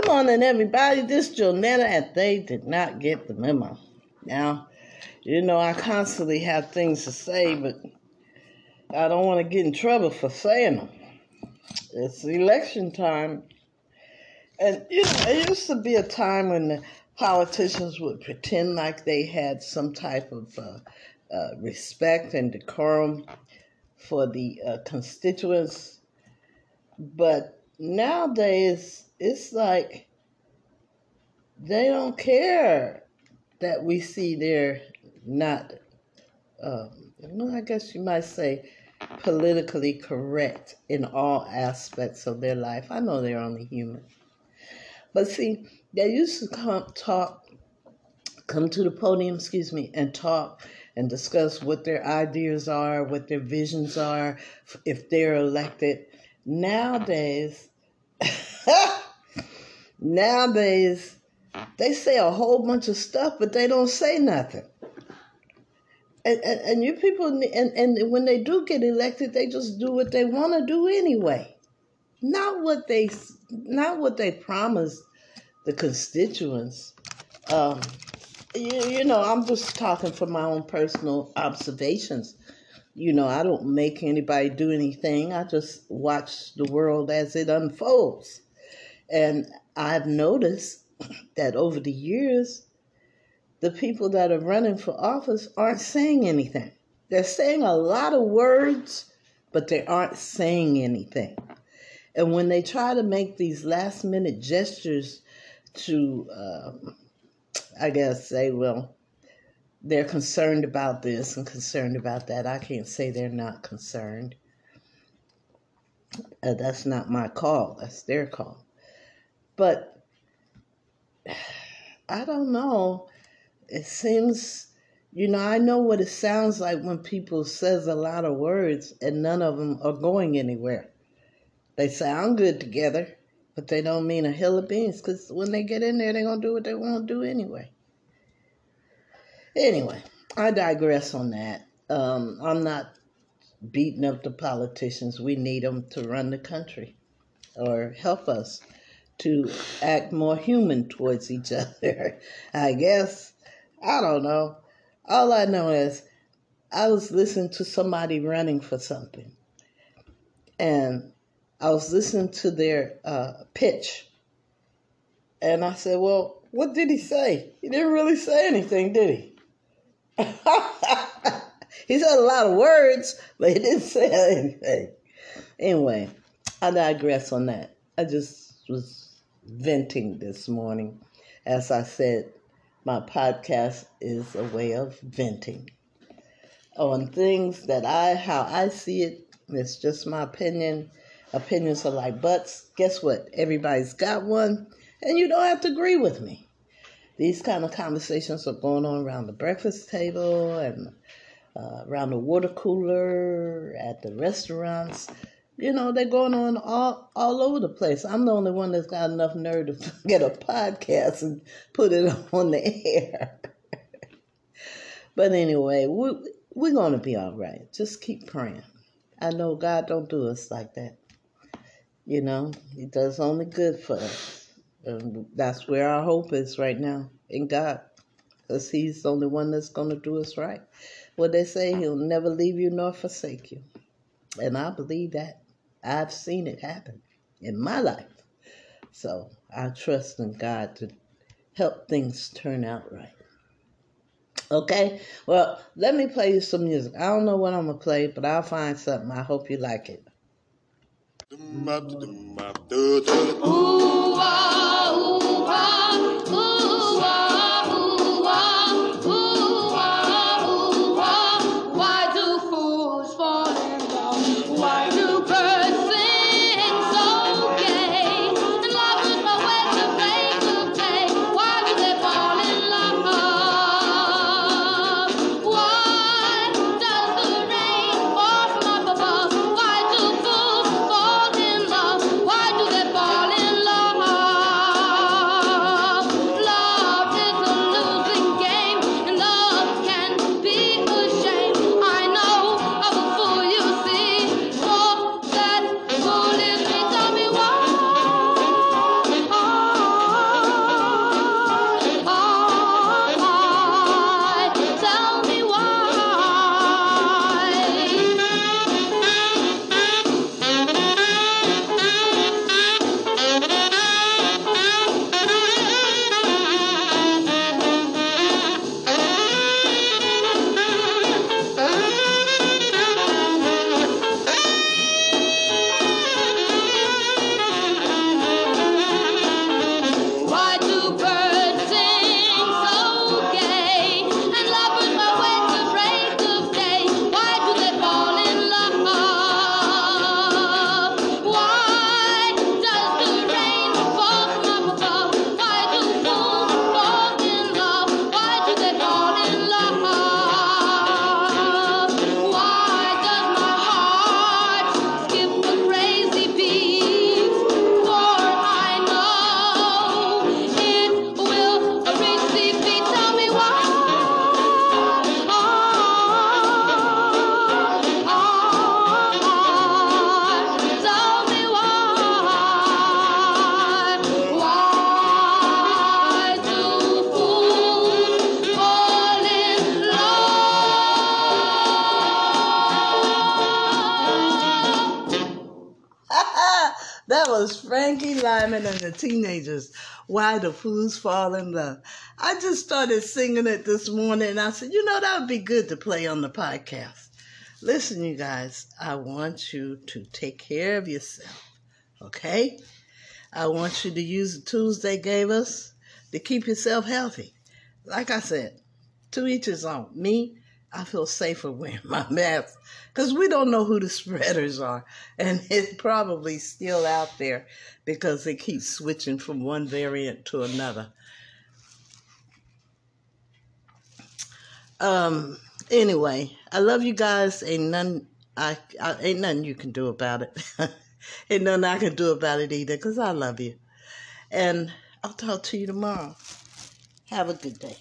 Good morning, everybody. This is Jonetta, and they did not get the memo. Now, you know, I constantly have things to say, but I don't want to get in trouble for saying them. It's election time. And, you know, it used to be a time when the politicians would pretend like they had some type of uh, uh, respect and decorum for the uh, constituents. But nowadays, it's like they don't care that we see they're not, um, well, I guess you might say, politically correct in all aspects of their life. I know they're only human. But see, they used to come talk, come to the podium, excuse me, and talk and discuss what their ideas are, what their visions are, if they're elected. Nowadays, nowadays, they say a whole bunch of stuff, but they don't say nothing. And, and, and you people, and, and when they do get elected, they just do what they want to do anyway. Not what they, not what they promised the constituents. Um, you, you know, I'm just talking from my own personal observations. You know, I don't make anybody do anything. I just watch the world as it unfolds. And I've noticed that over the years, the people that are running for office aren't saying anything. They're saying a lot of words, but they aren't saying anything. And when they try to make these last minute gestures to, um, I guess, say, well, they're concerned about this and concerned about that. I can't say they're not concerned. Uh, that's not my call, that's their call. But I don't know. It seems, you know, I know what it sounds like when people says a lot of words and none of them are going anywhere. They sound good together, but they don't mean a hill of beans because when they get in there, they're going to do what they want to do anyway. Anyway, I digress on that. Um, I'm not beating up the politicians. We need them to run the country or help us to act more human towards each other. I guess. I don't know. All I know is I was listening to somebody running for something. And I was listening to their uh, pitch. And I said, Well, what did he say? He didn't really say anything, did he? he said a lot of words, but he didn't say anything. Anyway, I digress on that. I just was venting this morning. As I said, my podcast is a way of venting on things that I, how I see it. It's just my opinion. Opinions are like butts. Guess what? Everybody's got one, and you don't have to agree with me. These kind of conversations are going on around the breakfast table and uh, around the water cooler, at the restaurants. You know, they're going on all, all over the place. I'm the only one that's got enough nerve to get a podcast and put it on the air. but anyway, we, we're going to be all right. Just keep praying. I know God don't do us like that. You know, He does only good for us. And that's where our hope is right now in God. Because He's the only one that's going to do us right. What they say, He'll never leave you nor forsake you. And I believe that. I've seen it happen in my life. So I trust in God to help things turn out right. Okay, well, let me play you some music. I don't know what I'm going to play, but I'll find something. I hope you like it. Ooh, ah, ooh, ah, ooh, Frankie Lymon and the Teenagers, Why Do Fools Fall in Love. I just started singing it this morning and I said, you know, that would be good to play on the podcast. Listen, you guys, I want you to take care of yourself, okay? I want you to use the tools they gave us to keep yourself healthy. Like I said, to each his own. Me, I feel safer wearing my mask because we don't know who the spreaders are. And it's probably still out there because they keep switching from one variant to another. Um, anyway, I love you guys. Ain't none, I, I ain't nothing you can do about it. ain't nothing I can do about it either because I love you. And I'll talk to you tomorrow. Have a good day.